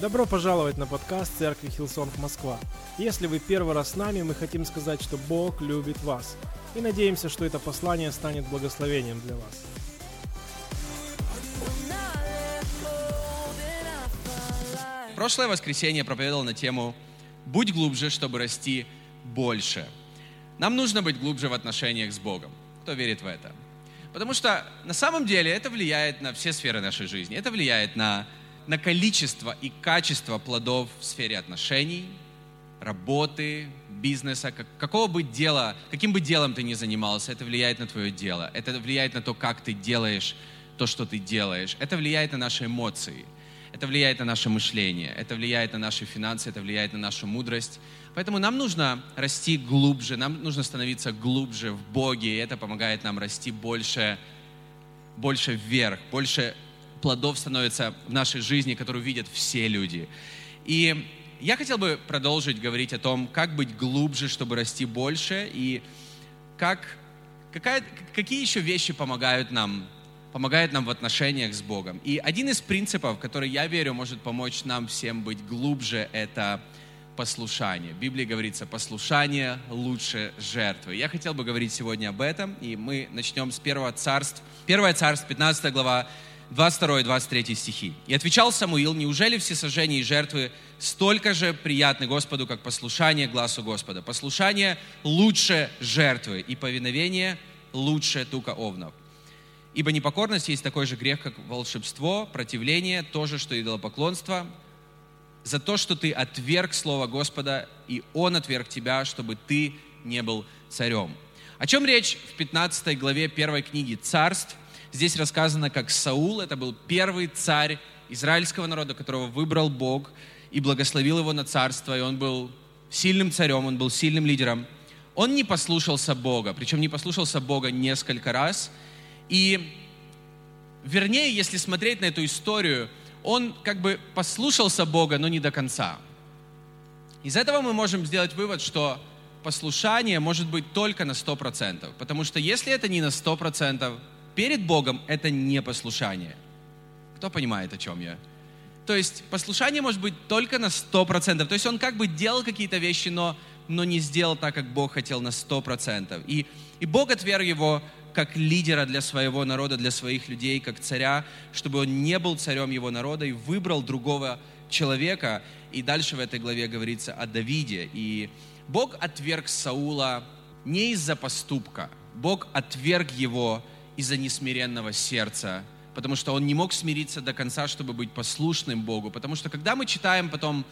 Добро пожаловать на подкаст Церкви Hillsong Москва. Если вы первый раз с нами, мы хотим сказать, что Бог любит вас. И надеемся, что это послание станет благословением для вас. Прошлое воскресенье проповедовал на тему «Будь глубже, чтобы расти больше». Нам нужно быть глубже в отношениях с Богом. Кто верит в это? Потому что на самом деле это влияет на все сферы нашей жизни. Это влияет на на количество и качество плодов в сфере отношений, работы, бизнеса, как, какого бы дела, каким бы делом ты ни занимался, это влияет на твое дело, это влияет на то, как ты делаешь то, что ты делаешь, это влияет на наши эмоции, это влияет на наше мышление, это влияет на наши финансы, это влияет на нашу мудрость. Поэтому нам нужно расти глубже, нам нужно становиться глубже в Боге, и это помогает нам расти больше, больше вверх, больше плодов становится в нашей жизни, которую видят все люди. И я хотел бы продолжить говорить о том, как быть глубже, чтобы расти больше, и как, какая, какие еще вещи помогают нам, помогают нам в отношениях с Богом. И один из принципов, который, я верю, может помочь нам всем быть глубже, это послушание. В Библии говорится, послушание лучше жертвы. Я хотел бы говорить сегодня об этом, и мы начнем с первого царств. Первое царство, 15 глава, 22 и 23 стихи. «И отвечал Самуил, неужели все сожжения и жертвы столько же приятны Господу, как послушание глазу Господа? Послушание лучше жертвы, и повиновение лучше тука овнов. Ибо непокорность есть такой же грех, как волшебство, противление, то же, что идолопоклонство, за то, что ты отверг Слово Господа, и Он отверг тебя, чтобы ты не был царем». О чем речь в 15 главе первой книги «Царств»? Здесь рассказано, как Саул, это был первый царь израильского народа, которого выбрал Бог и благословил его на царство, и он был сильным царем, он был сильным лидером. Он не послушался Бога, причем не послушался Бога несколько раз. И вернее, если смотреть на эту историю, он как бы послушался Бога, но не до конца. Из этого мы можем сделать вывод, что послушание может быть только на 100%. Потому что если это не на 100%, перед Богом это не послушание. Кто понимает, о чем я? То есть послушание может быть только на 100%. То есть он как бы делал какие-то вещи, но, но не сделал так, как Бог хотел на 100%. И, и Бог отверг его как лидера для своего народа, для своих людей, как царя, чтобы он не был царем его народа и выбрал другого человека. И дальше в этой главе говорится о Давиде. И Бог отверг Саула не из-за поступка. Бог отверг его из-за несмиренного сердца, потому что он не мог смириться до конца, чтобы быть послушным Богу. Потому что когда мы читаем потом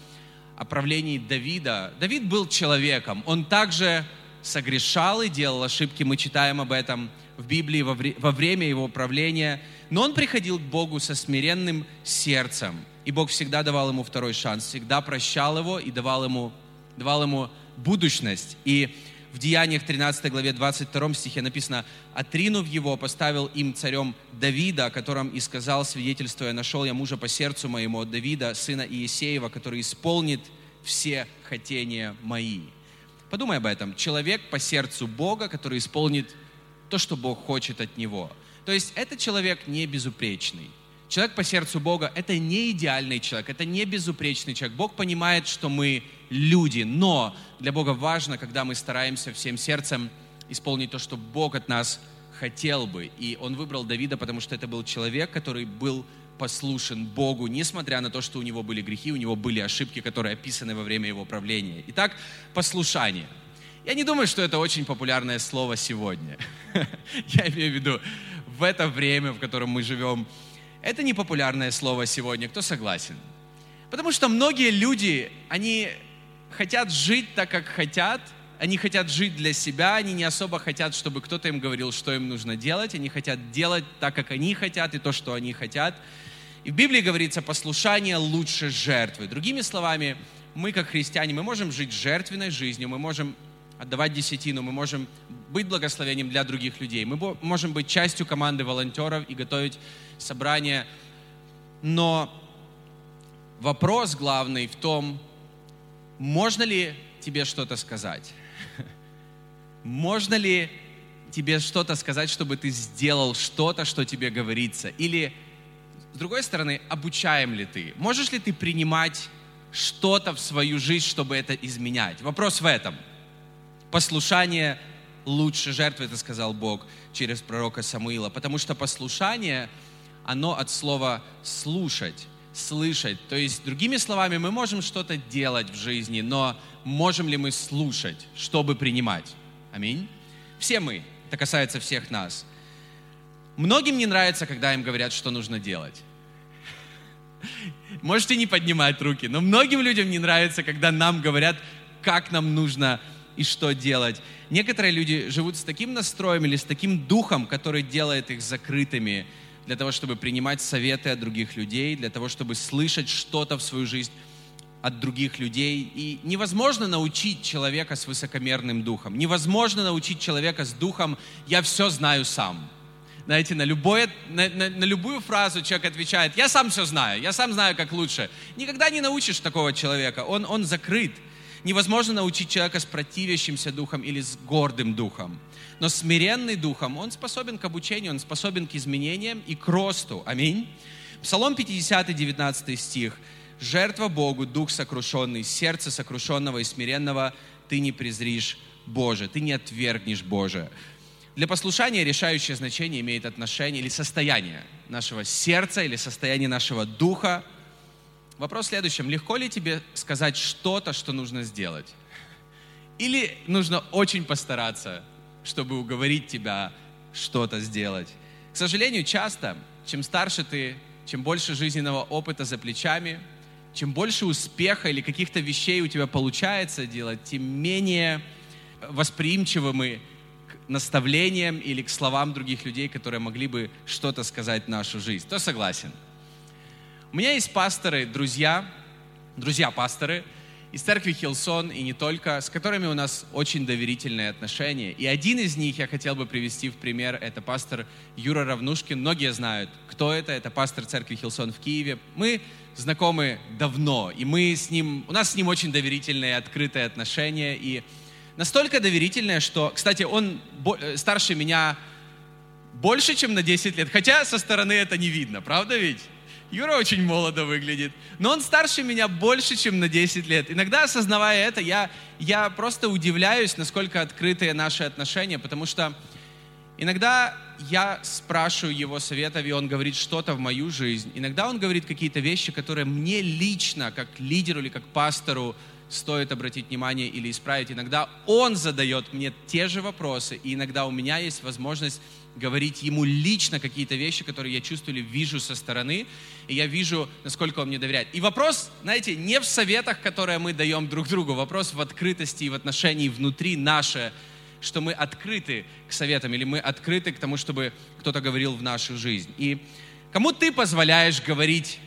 о правлении Давида, Давид был человеком, он также согрешал и делал ошибки, мы читаем об этом в Библии во, вре- во время его правления, но он приходил к Богу со смиренным сердцем, и Бог всегда давал ему второй шанс, всегда прощал его и давал ему, давал ему будущность. И в Деяниях 13 главе 22 стихе написано, «Отринув его, поставил им царем Давида, о котором и сказал, свидетельствуя, нашел я мужа по сердцу моему от Давида, сына Иесеева, который исполнит все хотения мои». Подумай об этом. Человек по сердцу Бога, который исполнит то, что Бог хочет от него. То есть это человек не безупречный. Человек по сердцу Бога – это не идеальный человек, это не безупречный человек. Бог понимает, что мы люди, но для Бога важно, когда мы стараемся всем сердцем исполнить то, что Бог от нас хотел бы. И Он выбрал Давида, потому что это был человек, который был послушен Богу, несмотря на то, что у него были грехи, у него были ошибки, которые описаны во время его правления. Итак, послушание. Я не думаю, что это очень популярное слово сегодня. Я имею в виду в это время, в котором мы живем, это не популярное слово сегодня. Кто согласен? Потому что многие люди, они хотят жить так, как хотят, они хотят жить для себя, они не особо хотят, чтобы кто-то им говорил, что им нужно делать, они хотят делать так, как они хотят, и то, что они хотят. И в Библии говорится, послушание лучше жертвы. Другими словами, мы, как христиане, мы можем жить жертвенной жизнью, мы можем отдавать десятину, мы можем быть благословением для других людей, мы можем быть частью команды волонтеров и готовить собрание. Но вопрос главный в том, можно ли тебе что-то сказать? Можно ли тебе что-то сказать, чтобы ты сделал что-то, что тебе говорится? Или С другой стороны, обучаем ли ты? Можешь ли ты принимать что-то в свою жизнь, чтобы это изменять? Вопрос в этом. Послушание лучше жертвы, это сказал Бог через пророка Самуила, потому что послушание, оно от слова «слушать», слышать. То есть, другими словами, мы можем что-то делать в жизни, но можем ли мы слушать, чтобы принимать? Аминь. Все мы, это касается всех нас. Многим не нравится, когда им говорят, что нужно делать. Можете не поднимать руки, но многим людям не нравится, когда нам говорят, как нам нужно и что делать. Некоторые люди живут с таким настроем или с таким духом, который делает их закрытыми для того, чтобы принимать советы от других людей, для того, чтобы слышать что-то в свою жизнь от других людей. И невозможно научить человека с высокомерным духом. Невозможно научить человека с духом «я все знаю сам». Знаете, на, любое, на, на, на любую фразу человек отвечает «я сам все знаю, я сам знаю, как лучше». Никогда не научишь такого человека, он, он закрыт – Невозможно научить человека с противящимся духом или с гордым духом. Но смиренный духом, он способен к обучению, он способен к изменениям и к росту. Аминь. Псалом 50, 19 стих. «Жертва Богу, дух сокрушенный, сердце сокрушенного и смиренного ты не презришь Боже, ты не отвергнешь Боже». Для послушания решающее значение имеет отношение или состояние нашего сердца, или состояние нашего духа – Вопрос в следующем. Легко ли тебе сказать что-то, что нужно сделать? Или нужно очень постараться, чтобы уговорить тебя что-то сделать? К сожалению, часто, чем старше ты, чем больше жизненного опыта за плечами, чем больше успеха или каких-то вещей у тебя получается делать, тем менее восприимчивы мы к наставлениям или к словам других людей, которые могли бы что-то сказать в нашу жизнь. Кто согласен? У меня есть пасторы, друзья, друзья-пасторы из церкви Хилсон и не только, с которыми у нас очень доверительные отношения. И один из них я хотел бы привести в пример, это пастор Юра Равнушкин. Многие знают, кто это, это пастор церкви Хилсон в Киеве. Мы знакомы давно, и мы с ним, у нас с ним очень доверительные, открытые отношения, и настолько доверительные, что, кстати, он э, старше меня больше, чем на 10 лет, хотя со стороны это не видно, правда ведь? Юра очень молодо выглядит, но он старше меня больше, чем на 10 лет. Иногда, осознавая это, я, я просто удивляюсь, насколько открытые наши отношения, потому что иногда я спрашиваю его советов, и он говорит что-то в мою жизнь. Иногда он говорит какие-то вещи, которые мне лично, как лидеру или как пастору, стоит обратить внимание или исправить. Иногда он задает мне те же вопросы, и иногда у меня есть возможность говорить ему лично какие-то вещи, которые я чувствую или вижу со стороны, и я вижу, насколько он мне доверяет. И вопрос, знаете, не в советах, которые мы даем друг другу, вопрос в открытости и в отношении внутри наше, что мы открыты к советам, или мы открыты к тому, чтобы кто-то говорил в нашу жизнь. И кому ты позволяешь говорить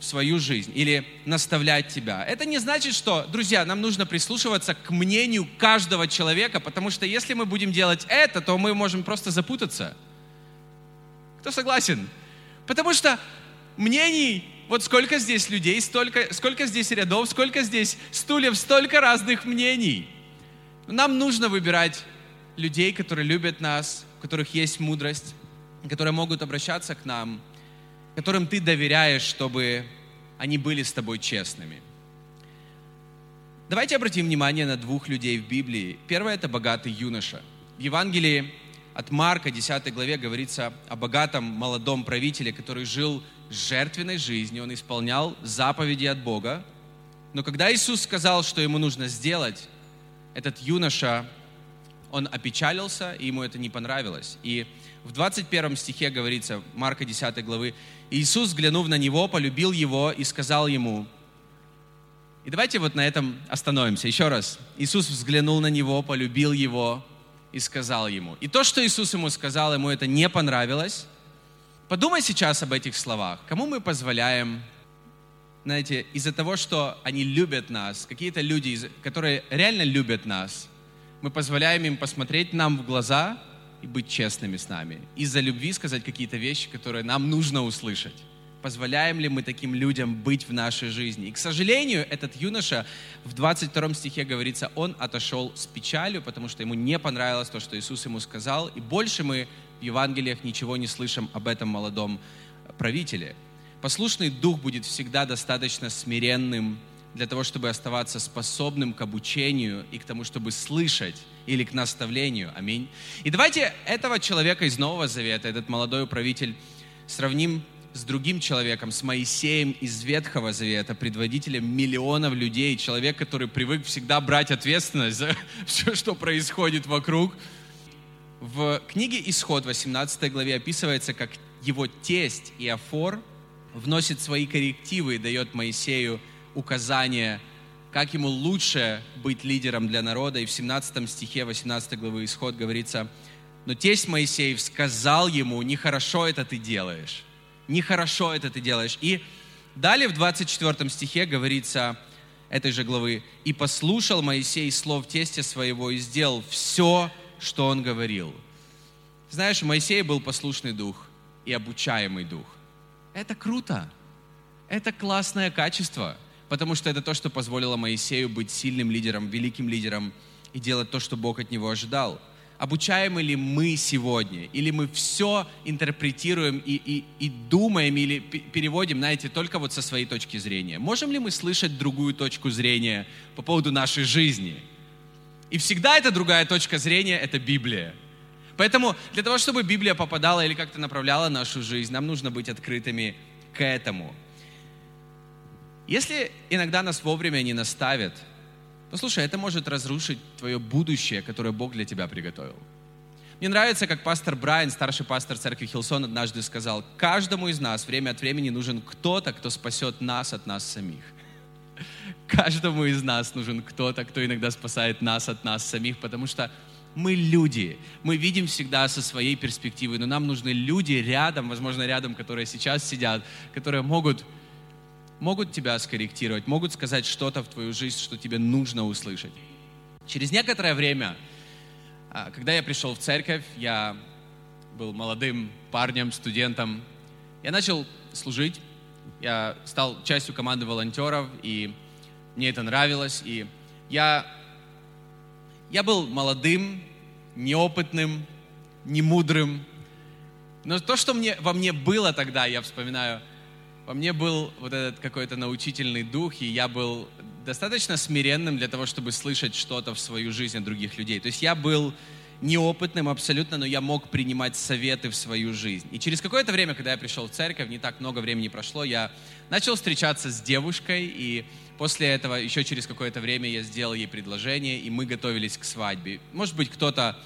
в свою жизнь или наставлять тебя. Это не значит, что, друзья, нам нужно прислушиваться к мнению каждого человека, потому что если мы будем делать это, то мы можем просто запутаться. Кто согласен? Потому что мнений, вот сколько здесь людей, столько, сколько здесь рядов, сколько здесь стульев, столько разных мнений. Нам нужно выбирать людей, которые любят нас, у которых есть мудрость, которые могут обращаться к нам – которым ты доверяешь, чтобы они были с тобой честными. Давайте обратим внимание на двух людей в Библии. Первое – это богатый юноша. В Евангелии от Марка, 10 главе, говорится о богатом молодом правителе, который жил жертвенной жизнью, он исполнял заповеди от Бога. Но когда Иисус сказал, что ему нужно сделать, этот юноша, он опечалился, и ему это не понравилось. И в 21 стихе говорится, Марка 10 главы, Иисус, взглянув на него, полюбил его и сказал ему, и давайте вот на этом остановимся. Еще раз. Иисус взглянул на него, полюбил его и сказал ему. И то, что Иисус ему сказал, ему это не понравилось. Подумай сейчас об этих словах. Кому мы позволяем, знаете, из-за того, что они любят нас, какие-то люди, которые реально любят нас, мы позволяем им посмотреть нам в глаза – и быть честными с нами. Из-за любви сказать какие-то вещи, которые нам нужно услышать. Позволяем ли мы таким людям быть в нашей жизни? И, к сожалению, этот юноша в 22 стихе говорится, он отошел с печалью, потому что ему не понравилось то, что Иисус ему сказал. И больше мы в Евангелиях ничего не слышим об этом молодом правителе. Послушный дух будет всегда достаточно смиренным для того, чтобы оставаться способным к обучению и к тому, чтобы слышать или к наставлению. Аминь. И давайте этого человека из Нового Завета, этот молодой управитель, сравним с другим человеком, с Моисеем из Ветхого Завета, предводителем миллионов людей, человек, который привык всегда брать ответственность за все, что происходит вокруг. В книге «Исход» 18 главе описывается, как его тесть Иофор вносит свои коррективы и дает Моисею указания, как ему лучше быть лидером для народа. И в 17 стихе 18 главы Исход говорится, «Но тесть Моисеев сказал ему, нехорошо это ты делаешь, нехорошо это ты делаешь». И далее в 24 стихе говорится этой же главы, «И послушал Моисей слов тестя своего и сделал все, что он говорил». Знаешь, Моисей был послушный дух и обучаемый дух. Это круто. Это классное качество – потому что это то, что позволило Моисею быть сильным лидером, великим лидером и делать то, что Бог от него ожидал. Обучаемы ли мы сегодня? Или мы все интерпретируем и, и, и думаем, или переводим, знаете, только вот со своей точки зрения? Можем ли мы слышать другую точку зрения по поводу нашей жизни? И всегда эта другая точка зрения — это Библия. Поэтому для того, чтобы Библия попадала или как-то направляла нашу жизнь, нам нужно быть открытыми к этому. Если иногда нас вовремя не наставят, послушай, это может разрушить твое будущее, которое Бог для тебя приготовил. Мне нравится, как пастор Брайан, старший пастор церкви Хилсон, однажды сказал, каждому из нас время от времени нужен кто-то, кто спасет нас от нас самих. Каждому из нас нужен кто-то, кто иногда спасает нас от нас самих, потому что мы люди, мы видим всегда со своей перспективы, но нам нужны люди рядом, возможно, рядом, которые сейчас сидят, которые могут могут тебя скорректировать, могут сказать что-то в твою жизнь, что тебе нужно услышать. Через некоторое время, а, когда я пришел в церковь, я был молодым парнем, студентом, я начал служить, я стал частью команды волонтеров, и мне это нравилось, и я, я был молодым, неопытным, немудрым, но то, что мне, во мне было тогда, я вспоминаю, во мне был вот этот какой-то научительный дух, и я был достаточно смиренным для того, чтобы слышать что-то в свою жизнь от других людей. То есть я был неопытным абсолютно, но я мог принимать советы в свою жизнь. И через какое-то время, когда я пришел в церковь, не так много времени прошло, я начал встречаться с девушкой, и после этого, еще через какое-то время я сделал ей предложение, и мы готовились к свадьбе. Может быть, кто-то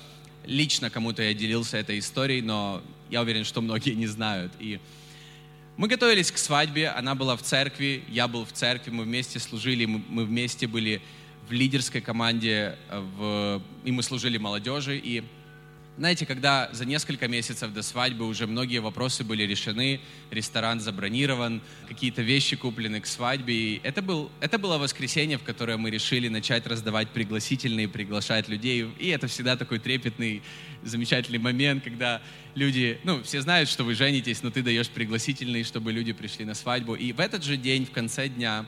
лично кому-то я делился этой историей, но я уверен, что многие не знают. И мы готовились к свадьбе, она была в церкви, я был в церкви, мы вместе служили, мы, вместе были в лидерской команде, э, в, и мы служили молодежи. И знаете, когда за несколько месяцев до свадьбы уже многие вопросы были решены, ресторан забронирован, какие-то вещи куплены к свадьбе, и это, был, это было воскресенье, в которое мы решили начать раздавать пригласительные, приглашать людей, и это всегда такой трепетный, замечательный момент, когда люди, ну, все знают, что вы женитесь, но ты даешь пригласительные, чтобы люди пришли на свадьбу, и в этот же день, в конце дня,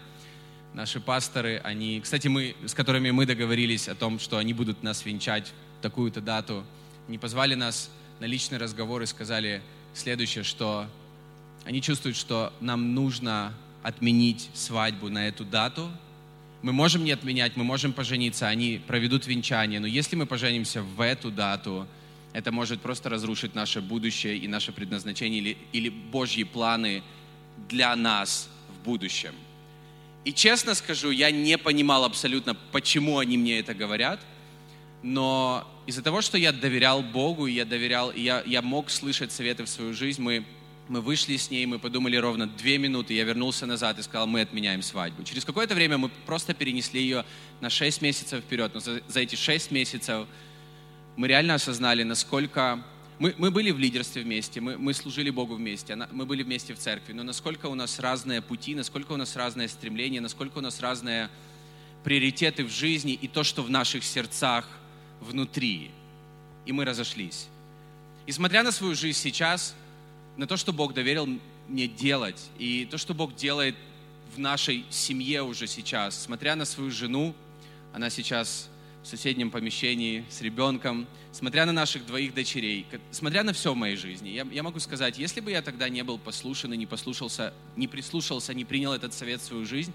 наши пасторы, они, кстати, мы, с которыми мы договорились о том, что они будут нас венчать в такую-то дату, не позвали нас на личный разговор и сказали следующее, что они чувствуют, что нам нужно отменить свадьбу на эту дату. Мы можем не отменять, мы можем пожениться, они проведут венчание, но если мы поженимся в эту дату, это может просто разрушить наше будущее и наше предназначение или, или Божьи планы для нас в будущем. И честно скажу, я не понимал абсолютно, почему они мне это говорят – но из-за того, что я доверял Богу, я доверял, я, я мог слышать советы в свою жизнь, мы, мы вышли с ней, мы подумали ровно две минуты, я вернулся назад и сказал, мы отменяем свадьбу. Через какое-то время мы просто перенесли ее на шесть месяцев вперед, но за, за эти шесть месяцев мы реально осознали, насколько... Мы, мы были в лидерстве вместе, мы, мы служили Богу вместе, мы были вместе в церкви, но насколько у нас разные пути, насколько у нас разные стремления, насколько у нас разные приоритеты в жизни и то, что в наших сердцах – внутри. И мы разошлись. И смотря на свою жизнь сейчас, на то, что Бог доверил мне делать, и то, что Бог делает в нашей семье уже сейчас, смотря на свою жену, она сейчас в соседнем помещении с ребенком, смотря на наших двоих дочерей, смотря на все в моей жизни, я, я могу сказать, если бы я тогда не был послушан и не послушался, не прислушался, не принял этот совет в свою жизнь,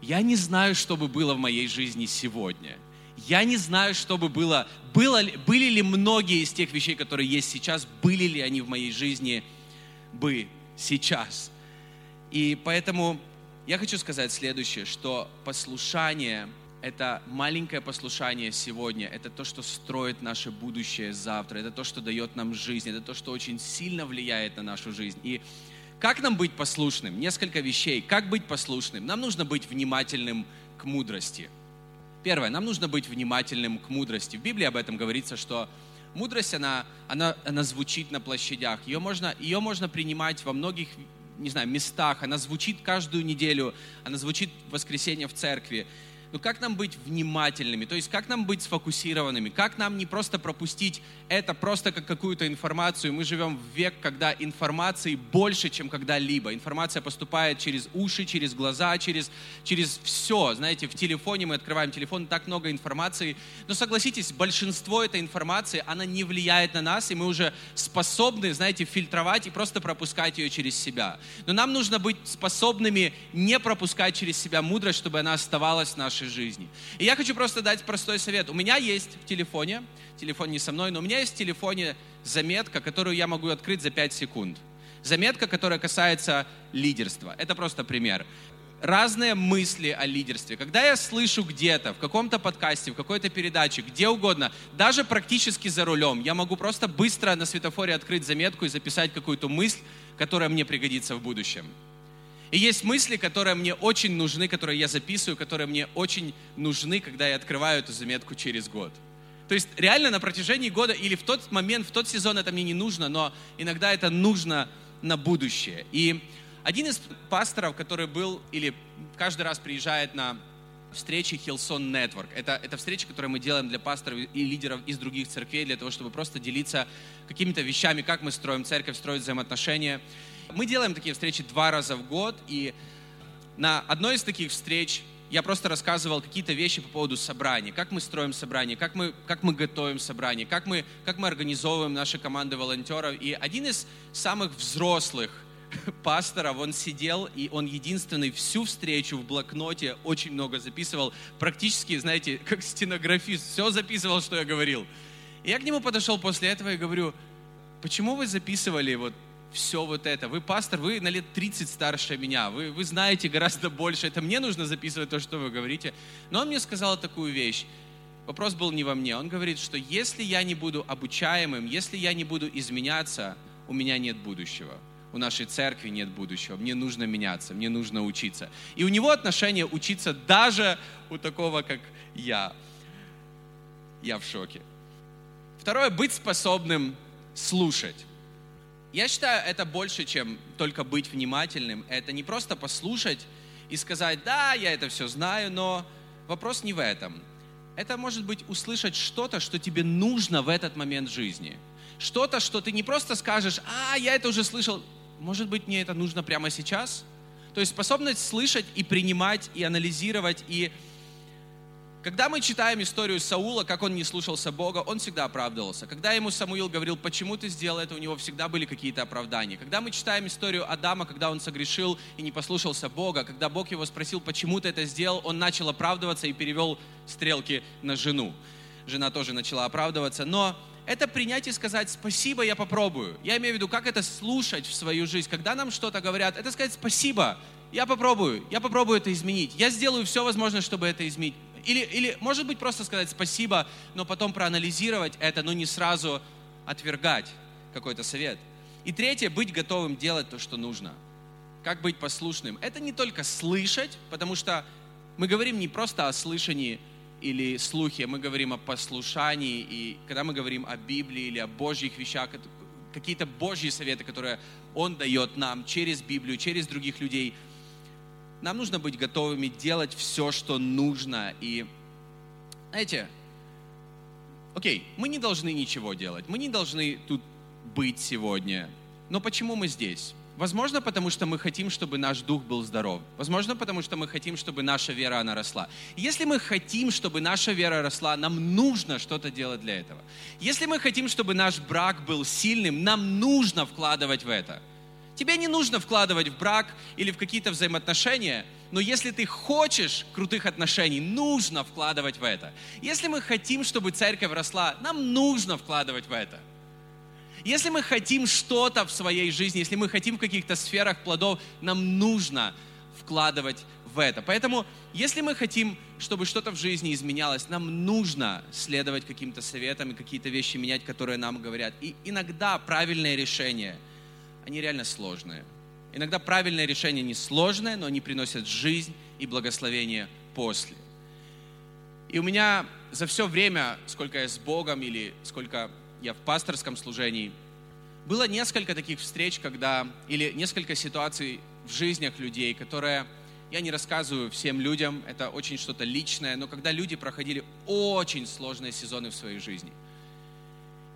я не знаю, что бы было в моей жизни сегодня. Я не знаю, что бы было, было были ли многие из тех вещей, которые есть сейчас, были ли они в моей жизни бы сейчас. И поэтому я хочу сказать следующее, что послушание это маленькое послушание сегодня, это то, что строит наше будущее завтра, это то, что дает нам жизнь, это то, что очень сильно влияет на нашу жизнь. И как нам быть послушным? Несколько вещей. Как быть послушным? Нам нужно быть внимательным к мудрости. Первое, нам нужно быть внимательным к мудрости. В Библии об этом говорится, что мудрость, она, она, она звучит на площадях. Ее можно, ее можно принимать во многих не знаю, местах, она звучит каждую неделю, она звучит в воскресенье в церкви ну как нам быть внимательными, то есть как нам быть сфокусированными, как нам не просто пропустить это просто как какую-то информацию. Мы живем в век, когда информации больше, чем когда-либо. Информация поступает через уши, через глаза, через, через все. Знаете, в телефоне мы открываем телефон, так много информации. Но согласитесь, большинство этой информации, она не влияет на нас, и мы уже способны, знаете, фильтровать и просто пропускать ее через себя. Но нам нужно быть способными не пропускать через себя мудрость, чтобы она оставалась в нашей нашей жизни. И я хочу просто дать простой совет. У меня есть в телефоне, телефон не со мной, но у меня есть в телефоне заметка, которую я могу открыть за 5 секунд. Заметка, которая касается лидерства. Это просто пример. Разные мысли о лидерстве. Когда я слышу где-то, в каком-то подкасте, в какой-то передаче, где угодно, даже практически за рулем, я могу просто быстро на светофоре открыть заметку и записать какую-то мысль, которая мне пригодится в будущем. И есть мысли, которые мне очень нужны, которые я записываю, которые мне очень нужны, когда я открываю эту заметку через год. То есть реально на протяжении года или в тот момент, в тот сезон это мне не нужно, но иногда это нужно на будущее. И один из пасторов, который был или каждый раз приезжает на встречи Hillsong Network. Это, это встречи, которые мы делаем для пасторов и лидеров из других церквей, для того, чтобы просто делиться какими-то вещами, как мы строим церковь, строить взаимоотношения. Мы делаем такие встречи два раза в год, и на одной из таких встреч я просто рассказывал какие-то вещи по поводу собраний, как мы строим собрание, как мы, как мы готовим собрание, как мы, как мы организовываем наши команды волонтеров. И один из самых взрослых пасторов, он сидел, и он единственный всю встречу в блокноте очень много записывал, практически, знаете, как стенографист, все записывал, что я говорил. И я к нему подошел после этого и говорю, почему вы записывали вот все вот это. Вы пастор, вы на лет 30 старше меня, вы, вы знаете гораздо больше. Это мне нужно записывать то, что вы говорите. Но он мне сказал такую вещь. Вопрос был не во мне. Он говорит, что если я не буду обучаемым, если я не буду изменяться, у меня нет будущего. У нашей церкви нет будущего. Мне нужно меняться, мне нужно учиться. И у него отношение учиться даже у такого, как я. Я в шоке. Второе, быть способным слушать. Я считаю, это больше, чем только быть внимательным. Это не просто послушать и сказать, да, я это все знаю, но вопрос не в этом. Это может быть услышать что-то, что тебе нужно в этот момент жизни. Что-то, что ты не просто скажешь, а, я это уже слышал, может быть, мне это нужно прямо сейчас? То есть способность слышать и принимать, и анализировать, и когда мы читаем историю Саула, как он не слушался Бога, он всегда оправдывался. Когда ему Самуил говорил, почему ты сделал это, у него всегда были какие-то оправдания. Когда мы читаем историю Адама, когда он согрешил и не послушался Бога, когда Бог его спросил, почему ты это сделал, он начал оправдываться и перевел стрелки на жену. Жена тоже начала оправдываться, но это принять и сказать «спасибо, я попробую». Я имею в виду, как это слушать в свою жизнь. Когда нам что-то говорят, это сказать «спасибо, я попробую, я попробую это изменить. Я сделаю все возможное, чтобы это изменить. Или, или, может быть, просто сказать спасибо, но потом проанализировать это, но не сразу отвергать какой-то совет. И третье, быть готовым делать то, что нужно. Как быть послушным? Это не только слышать, потому что мы говорим не просто о слышании или слухе, мы говорим о послушании, и когда мы говорим о Библии или о Божьих вещах, какие-то Божьи советы, которые Он дает нам через Библию, через других людей – нам нужно быть готовыми делать все, что нужно. И, знаете, окей, мы не должны ничего делать, мы не должны тут быть сегодня. Но почему мы здесь? Возможно, потому что мы хотим, чтобы наш дух был здоров. Возможно, потому что мы хотим, чтобы наша вера, она росла. Если мы хотим, чтобы наша вера росла, нам нужно что-то делать для этого. Если мы хотим, чтобы наш брак был сильным, нам нужно вкладывать в это. Тебе не нужно вкладывать в брак или в какие-то взаимоотношения, но если ты хочешь крутых отношений, нужно вкладывать в это. Если мы хотим, чтобы церковь росла, нам нужно вкладывать в это. Если мы хотим что-то в своей жизни, если мы хотим в каких-то сферах плодов, нам нужно вкладывать в это. Поэтому, если мы хотим, чтобы что-то в жизни изменялось, нам нужно следовать каким-то советам и какие-то вещи менять, которые нам говорят. И иногда правильное решение, они реально сложные. Иногда правильное решение не сложное, но они приносят жизнь и благословение после. И у меня за все время, сколько я с Богом или сколько я в пасторском служении, было несколько таких встреч, когда, или несколько ситуаций в жизнях людей, которые я не рассказываю всем людям, это очень что-то личное, но когда люди проходили очень сложные сезоны в своей жизни.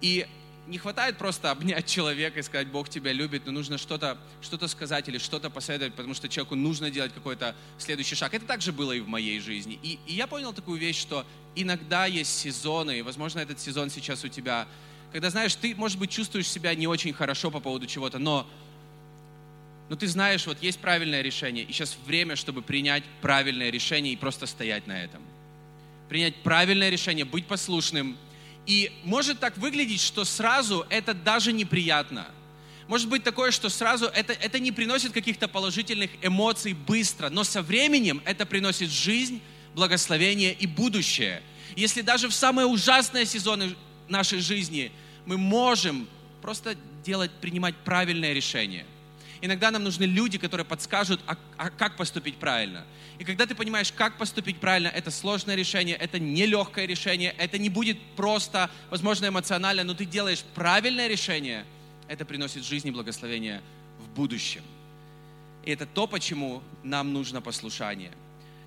И не хватает просто обнять человека и сказать, Бог тебя любит, но нужно что-то что сказать или что-то посоветовать, потому что человеку нужно делать какой-то следующий шаг. Это также было и в моей жизни. И, и я понял такую вещь, что иногда есть сезоны, и, возможно, этот сезон сейчас у тебя когда, знаешь, ты, может быть, чувствуешь себя не очень хорошо по поводу чего-то, но, но ты знаешь, вот есть правильное решение, и сейчас время, чтобы принять правильное решение и просто стоять на этом. Принять правильное решение, быть послушным. И может так выглядеть, что сразу это даже неприятно. Может быть такое, что сразу это, это не приносит каких-то положительных эмоций быстро, но со временем это приносит жизнь, благословение и будущее. Если даже в самые ужасные сезоны нашей жизни мы можем просто делать, принимать правильное решение. Иногда нам нужны люди, которые подскажут, а, а как поступить правильно. И когда ты понимаешь, как поступить правильно, это сложное решение, это нелегкое решение, это не будет просто, возможно, эмоционально, но ты делаешь правильное решение, это приносит жизнь и благословение в будущем. И это то, почему нам нужно послушание.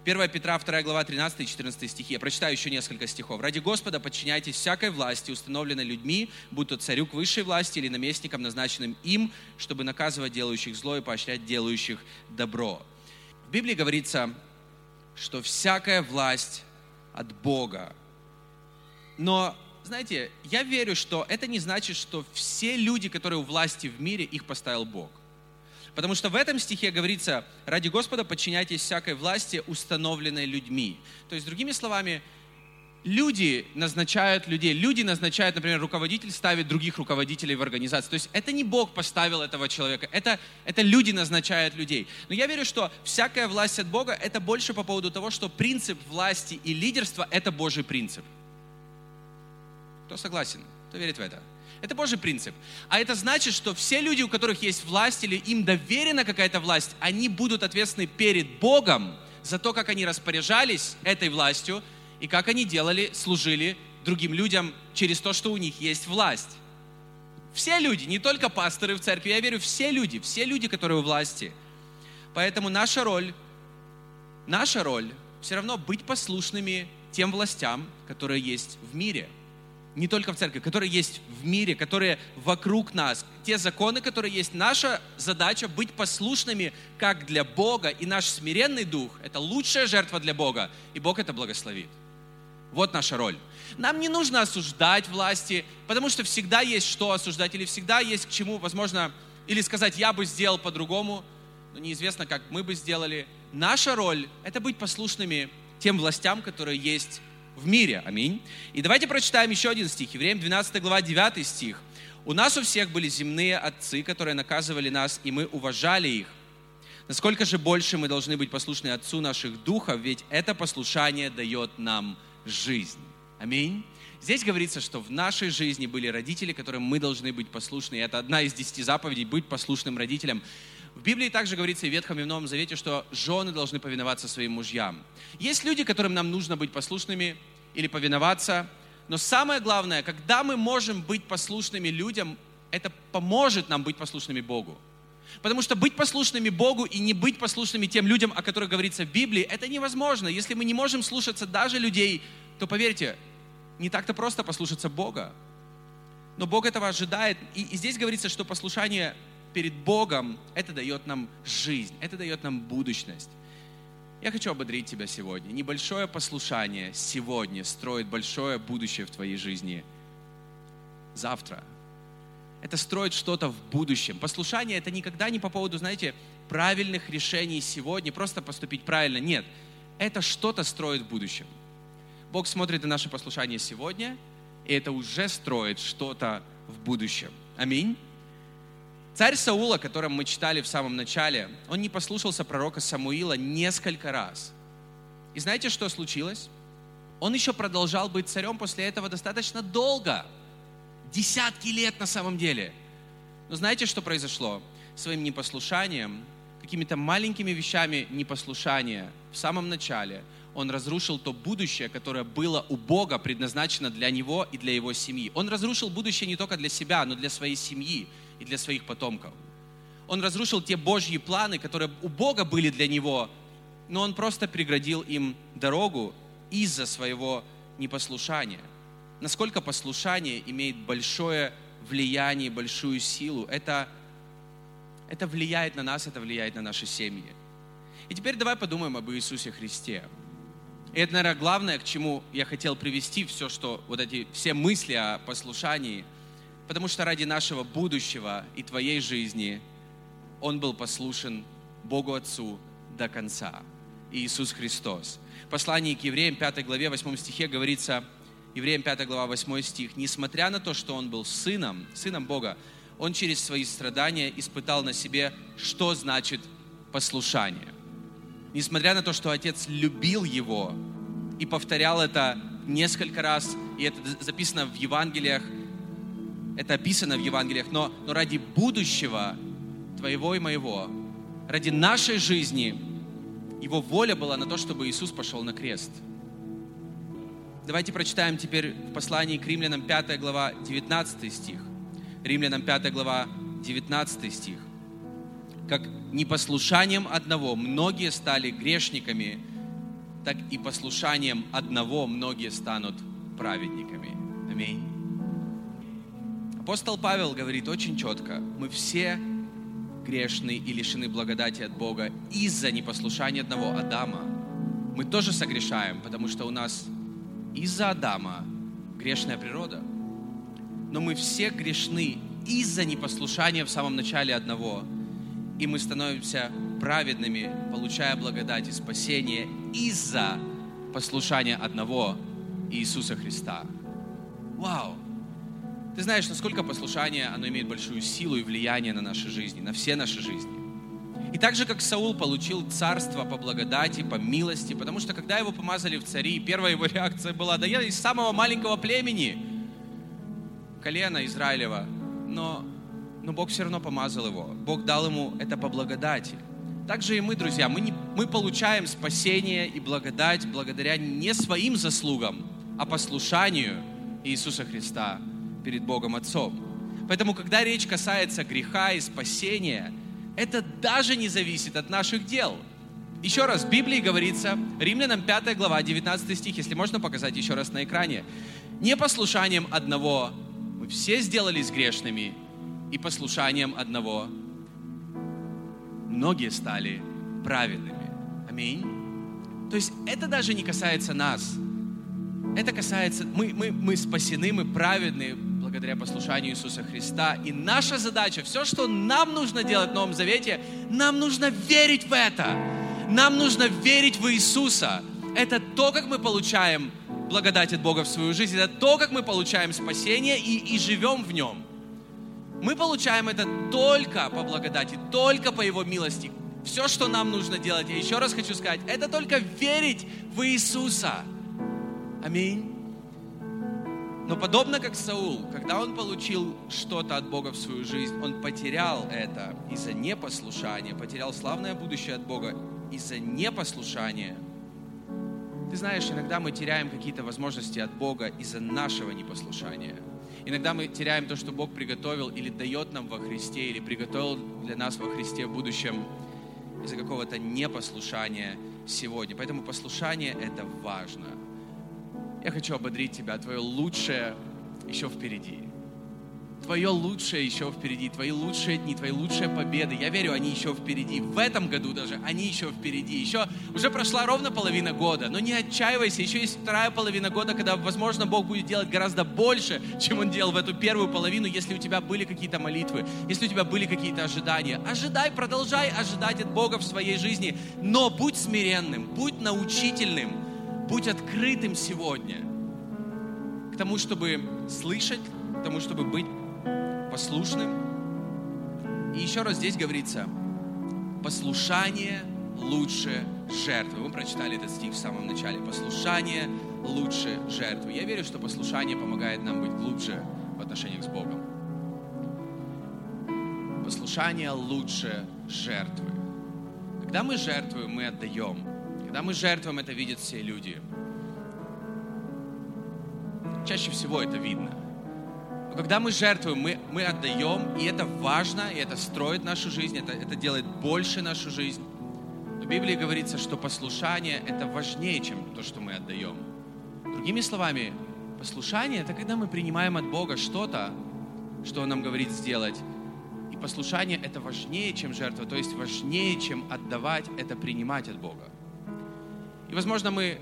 1 Петра 2 глава 13 и 14 стихи. Я прочитаю еще несколько стихов. «Ради Господа подчиняйтесь всякой власти, установленной людьми, будь то царю к высшей власти или наместникам, назначенным им, чтобы наказывать делающих зло и поощрять делающих добро». В Библии говорится, что всякая власть от Бога. Но, знаете, я верю, что это не значит, что все люди, которые у власти в мире, их поставил Бог. Потому что в этом стихе говорится, ради Господа подчиняйтесь всякой власти, установленной людьми. То есть, другими словами, люди назначают людей. Люди назначают, например, руководитель ставит других руководителей в организации. То есть это не Бог поставил этого человека, это, это люди назначают людей. Но я верю, что всякая власть от Бога, это больше по поводу того, что принцип власти и лидерства – это Божий принцип. Кто согласен? Кто верит в это? Это Божий принцип. А это значит, что все люди, у которых есть власть или им доверена какая-то власть, они будут ответственны перед Богом за то, как они распоряжались этой властью и как они делали, служили другим людям через то, что у них есть власть. Все люди, не только пасторы в церкви, я верю, все люди, все люди, которые у власти. Поэтому наша роль, наша роль все равно быть послушными тем властям, которые есть в мире – не только в церкви, которые есть в мире, которые вокруг нас, те законы, которые есть. Наша задача быть послушными как для Бога, и наш смиренный дух – это лучшая жертва для Бога, и Бог это благословит. Вот наша роль. Нам не нужно осуждать власти, потому что всегда есть что осуждать, или всегда есть к чему, возможно, или сказать, я бы сделал по-другому, но неизвестно, как мы бы сделали. Наша роль – это быть послушными тем властям, которые есть в мире. Аминь. И давайте прочитаем еще один стих. Евреям 12 глава 9 стих. «У нас у всех были земные отцы, которые наказывали нас, и мы уважали их. Насколько же больше мы должны быть послушны Отцу наших духов, ведь это послушание дает нам жизнь». Аминь. Здесь говорится, что в нашей жизни были родители, которым мы должны быть послушны. И это одна из десяти заповедей – быть послушным родителям. В Библии также говорится и в Ветхом и в Новом Завете, что жены должны повиноваться своим мужьям. Есть люди, которым нам нужно быть послушными или повиноваться, но самое главное, когда мы можем быть послушными людям, это поможет нам быть послушными Богу. Потому что быть послушными Богу и не быть послушными тем людям, о которых говорится в Библии, это невозможно. Если мы не можем слушаться даже людей, то поверьте, не так-то просто послушаться Бога. Но Бог этого ожидает. И, и здесь говорится, что послушание перед Богом это дает нам жизнь, это дает нам будущность. Я хочу ободрить тебя сегодня. Небольшое послушание сегодня строит большое будущее в твоей жизни завтра. Это строит что-то в будущем. Послушание это никогда не по поводу, знаете, правильных решений сегодня, просто поступить правильно. Нет, это что-то строит в будущем. Бог смотрит на наше послушание сегодня, и это уже строит что-то в будущем. Аминь. Царь Саула, о котором мы читали в самом начале, он не послушался пророка Самуила несколько раз. И знаете, что случилось? Он еще продолжал быть царем после этого достаточно долго. Десятки лет на самом деле. Но знаете, что произошло? Своим непослушанием, какими-то маленькими вещами непослушания в самом начале – он разрушил то будущее, которое было у Бога предназначено для него и для его семьи. Он разрушил будущее не только для себя, но для своей семьи и для своих потомков. Он разрушил те Божьи планы, которые у Бога были для него, но он просто преградил им дорогу из-за своего непослушания. Насколько послушание имеет большое влияние, большую силу, это, это влияет на нас, это влияет на наши семьи. И теперь давай подумаем об Иисусе Христе. И это, наверное, главное, к чему я хотел привести все, что вот эти все мысли о послушании, потому что ради нашего будущего и твоей жизни Он был послушен Богу Отцу до конца. Иисус Христос. В послании к евреям 5 главе 8 стихе говорится, евреям 5 глава 8 стих, «Несмотря на то, что Он был сыном, сыном Бога, Он через свои страдания испытал на себе, что значит послушание несмотря на то, что отец любил его и повторял это несколько раз, и это записано в Евангелиях, это описано в Евангелиях, но, но ради будущего твоего и моего, ради нашей жизни, его воля была на то, чтобы Иисус пошел на крест. Давайте прочитаем теперь в послании к римлянам 5 глава 19 стих. Римлянам 5 глава 19 стих как непослушанием одного многие стали грешниками, так и послушанием одного многие станут праведниками. Аминь. Апостол Павел говорит очень четко, мы все грешны и лишены благодати от Бога из-за непослушания одного Адама. Мы тоже согрешаем, потому что у нас из-за Адама грешная природа. Но мы все грешны из-за непослушания в самом начале одного – и мы становимся праведными, получая благодать и спасение из-за послушания одного Иисуса Христа. Вау! Ты знаешь, насколько послушание, оно имеет большую силу и влияние на наши жизни, на все наши жизни. И так же, как Саул получил царство по благодати, по милости, потому что когда его помазали в цари, первая его реакция была, да я из самого маленького племени, колена Израилева, но но Бог все равно помазал его. Бог дал ему это по благодати. Также и мы, друзья, мы, не, мы получаем спасение и благодать благодаря не своим заслугам, а послушанию Иисуса Христа перед Богом Отцом. Поэтому, когда речь касается греха и спасения, это даже не зависит от наших дел. Еще раз, в Библии говорится, Римлянам 5 глава, 19 стих, если можно показать еще раз на экране. Непослушанием одного мы все сделались грешными, и послушанием одного многие стали праведными. Аминь. То есть это даже не касается нас. Это касается, мы, мы, мы спасены, мы праведны благодаря послушанию Иисуса Христа. И наша задача, все, что нам нужно делать в Новом Завете, нам нужно верить в это. Нам нужно верить в Иисуса. Это то, как мы получаем благодать от Бога в свою жизнь. Это то, как мы получаем спасение и, и живем в нем. Мы получаем это только по благодати, только по Его милости. Все, что нам нужно делать, я еще раз хочу сказать, это только верить в Иисуса. Аминь. Но подобно как Саул, когда он получил что-то от Бога в свою жизнь, он потерял это из-за непослушания, потерял славное будущее от Бога из-за непослушания. Ты знаешь, иногда мы теряем какие-то возможности от Бога из-за нашего непослушания – Иногда мы теряем то, что Бог приготовил или дает нам во Христе, или приготовил для нас во Христе в будущем из-за какого-то непослушания сегодня. Поэтому послушание — это важно. Я хочу ободрить тебя, твое лучшее еще впереди. твое лучшее еще впереди, твои лучшие дни, твои лучшие победы. Я верю, они еще впереди. В этом году даже они еще впереди. Еще уже прошла ровно половина года. Но не отчаивайся, еще есть вторая половина года, когда, возможно, Бог будет делать гораздо больше, чем Он делал в эту первую половину, если у тебя были какие-то молитвы, если у тебя были какие-то ожидания. Ожидай, продолжай ожидать от Бога в своей жизни, но будь смиренным, будь научительным, будь открытым сегодня к тому, чтобы слышать, к тому, чтобы быть послушным. И еще раз здесь говорится, послушание лучше жертвы. Мы прочитали этот стих в самом начале. Послушание лучше жертвы. Я верю, что послушание помогает нам быть глубже в отношениях с Богом. Послушание лучше жертвы. Когда мы жертвуем, мы отдаем. Когда мы жертвуем, это видят все люди. Чаще всего это видно. Но когда мы жертвуем, мы, мы отдаем, и это важно, и это строит нашу жизнь, это, это делает больше нашу жизнь. В Библии говорится, что послушание – это важнее, чем то, что мы отдаем. Другими словами, послушание – это когда мы принимаем от Бога что-то, что Он нам говорит сделать. И послушание – это важнее, чем жертва, то есть важнее, чем отдавать, это принимать от Бога. И, возможно, мы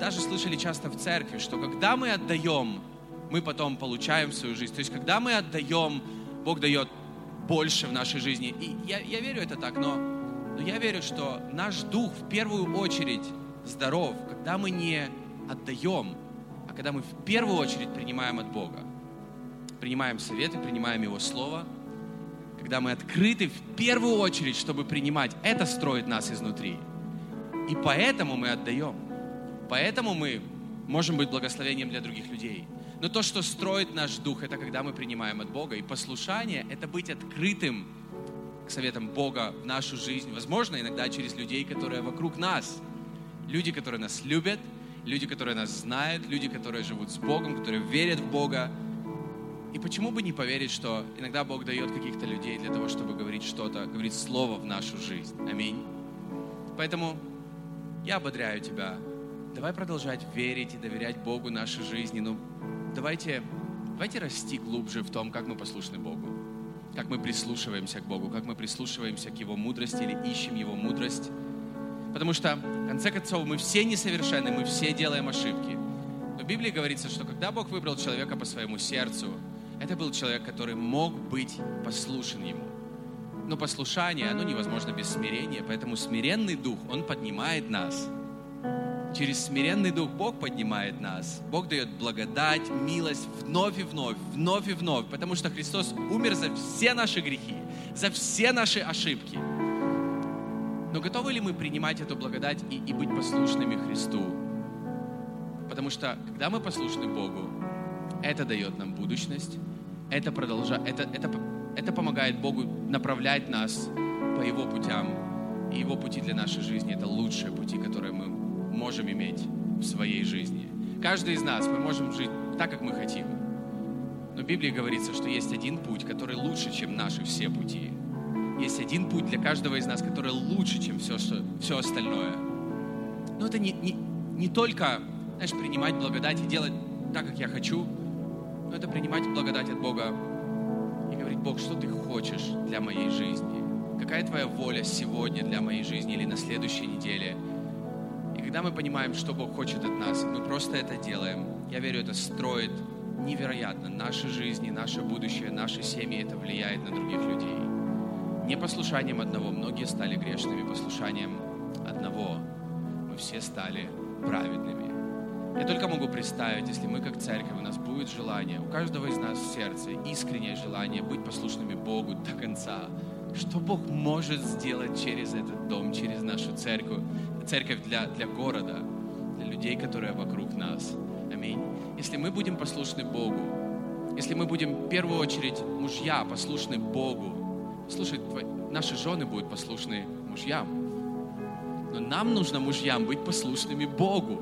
даже слышали часто в церкви, что когда мы отдаем, мы потом получаем свою жизнь. То есть, когда мы отдаем, Бог дает больше в нашей жизни. И я, я верю это так, но, но я верю, что наш дух в первую очередь здоров, когда мы не отдаем, а когда мы в первую очередь принимаем от Бога. Принимаем советы, принимаем Его Слово. Когда мы открыты в первую очередь, чтобы принимать, это строит нас изнутри. И поэтому мы отдаем. Поэтому мы можем быть благословением для других людей. Но то, что строит наш дух, это когда мы принимаем от Бога. И послушание — это быть открытым к советам Бога в нашу жизнь. Возможно, иногда через людей, которые вокруг нас. Люди, которые нас любят, люди, которые нас знают, люди, которые живут с Богом, которые верят в Бога. И почему бы не поверить, что иногда Бог дает каких-то людей для того, чтобы говорить что-то, говорить слово в нашу жизнь. Аминь. Поэтому я ободряю тебя. Давай продолжать верить и доверять Богу нашей жизни. Но давайте, давайте расти глубже в том, как мы послушны Богу, как мы прислушиваемся к Богу, как мы прислушиваемся к Его мудрости или ищем Его мудрость. Потому что, в конце концов, мы все несовершенны, мы все делаем ошибки. Но в Библии говорится, что когда Бог выбрал человека по своему сердцу, это был человек, который мог быть послушен Ему. Но послушание, оно невозможно без смирения, поэтому смиренный дух, он поднимает нас – Через смиренный дух Бог поднимает нас. Бог дает благодать, милость вновь и вновь, вновь и вновь, потому что Христос умер за все наши грехи, за все наши ошибки. Но готовы ли мы принимать эту благодать и, и быть послушными Христу? Потому что, когда мы послушны Богу, это дает нам будущность, это, продолжает, это, это, это помогает Богу направлять нас по Его путям. И Его пути для нашей жизни – это лучшие пути, которые мы можем иметь в своей жизни. Каждый из нас, мы можем жить так, как мы хотим. Но в Библии говорится, что есть один путь, который лучше, чем наши все пути. Есть один путь для каждого из нас, который лучше, чем все, что, все остальное. Но это не, не, не только, знаешь, принимать благодать и делать так, как я хочу, но это принимать благодать от Бога и говорить, Бог, что ты хочешь для моей жизни? Какая твоя воля сегодня для моей жизни или на следующей неделе – когда мы понимаем, что Бог хочет от нас, мы просто это делаем, я верю, это строит невероятно наши жизни, наше будущее, наши семьи, это влияет на других людей. Не послушанием одного, многие стали грешными, послушанием одного мы все стали праведными. Я только могу представить, если мы как церковь, у нас будет желание, у каждого из нас в сердце искреннее желание быть послушными Богу до конца, что Бог может сделать через этот дом, через нашу церковь, церковь для, для города, для людей, которые вокруг нас. Аминь. Если мы будем послушны Богу, если мы будем в первую очередь мужья послушны Богу, слушай, твои, наши жены будут послушны мужьям. Но нам нужно мужьям быть послушными Богу.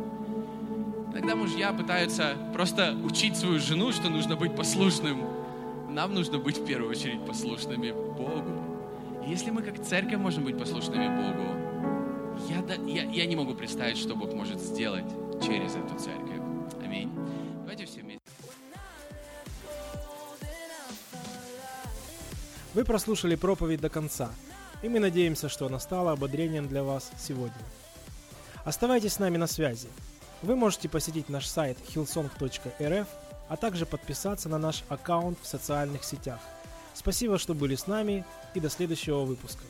Иногда мужья пытаются просто учить свою жену, что нужно быть послушным. Нам нужно быть в первую очередь послушными Богу. И если мы как церковь можем быть послушными Богу, я, я, я не могу представить, что Бог может сделать через эту церковь. Аминь. Давайте все вместе. Вы прослушали проповедь до конца, и мы надеемся, что она стала ободрением для вас сегодня. Оставайтесь с нами на связи. Вы можете посетить наш сайт hillsong.rf, а также подписаться на наш аккаунт в социальных сетях. Спасибо, что были с нами, и до следующего выпуска.